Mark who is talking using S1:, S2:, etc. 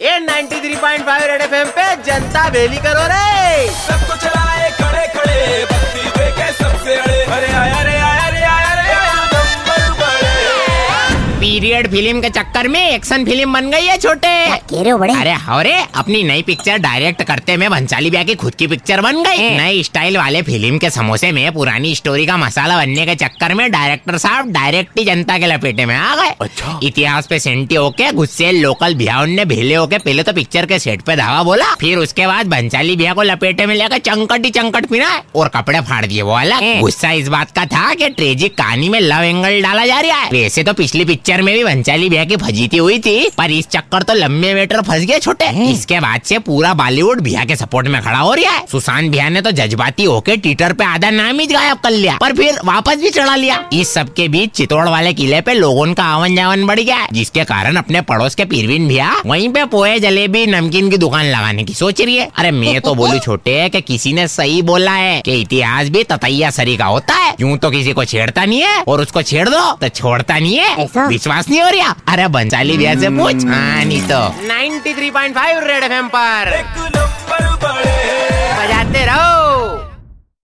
S1: ये 93.5 red FM पे जनता बेली करो रे।
S2: सबको चलाए
S1: पीरियड फ़िल्म के चक्कर में एक्शन फ़िल्म बन गई है छोटे।
S3: कह रहे हो बड़े?
S1: अरे हौरे अपनी नई पिक्चर डायरेक्ट करते में भंसाली ब्याह की खुद की पिक्चर बन गई। नई स्टाइल वाले फ़िल्म के समोसे में पुरानी स्टोरी का मसाला बनने के चक्कर में डायरेक्टर साहब डायरेक्ट ही जनता के लपेटे में आ गए।
S2: अच्छा।
S1: इतिहास पे सेंटी होके गुस्से लोकल भैया ने भेले होके पहले तो पिक्चर के सेट पे धावा बोला। फिर उसके बाद भंसाली भैया को लपेटे में लेकर चंकट ही चंकट पिना और कपड़े फाड़ दिए वो अलग। गुस्सा इस बात का था कि ट्रेजिक कहानी में लव एंगल डाला जा रहा है। वैसे तो पिछली पिक्चर में भी भंसाली भैया की फजीती हुई थी पर इस चक्कर तो लंबे मीटर फंस गए छोटे। इसके बाद से पूरा बॉलीवुड भैया के सपोर्ट में खड़ा हो रहा है। सुशांत भैया ने तो जज्बाती होके ट्विटर पे आधा नाम ही गायब कर लिया पर फिर वापस भी चढ़ा लिया। इस सब के बीच चित्तौड़ वाले किले पे लोगों का आवन जावन बढ़ गया जिसके कारण अपने पड़ोस के पीरवीन भैया वहीं पे पोए जलेबी नमकीन की दुकान लगाने की सोच रही है। अरे मैं तो बोलू छोटे कि किसी ने सही बोला है कि इतिहास भी ततैया सरी का होता है। यूँ तो किसी को छेड़ता नहीं है और उसको छेड़ दो तो छोड़ता नहीं है।
S3: ऐसा?
S1: विश्वास नहीं हो रहा अरे बंसाली भैया से पूछ। हाँ नहीं तो। 93.5 रेड एफएम पर।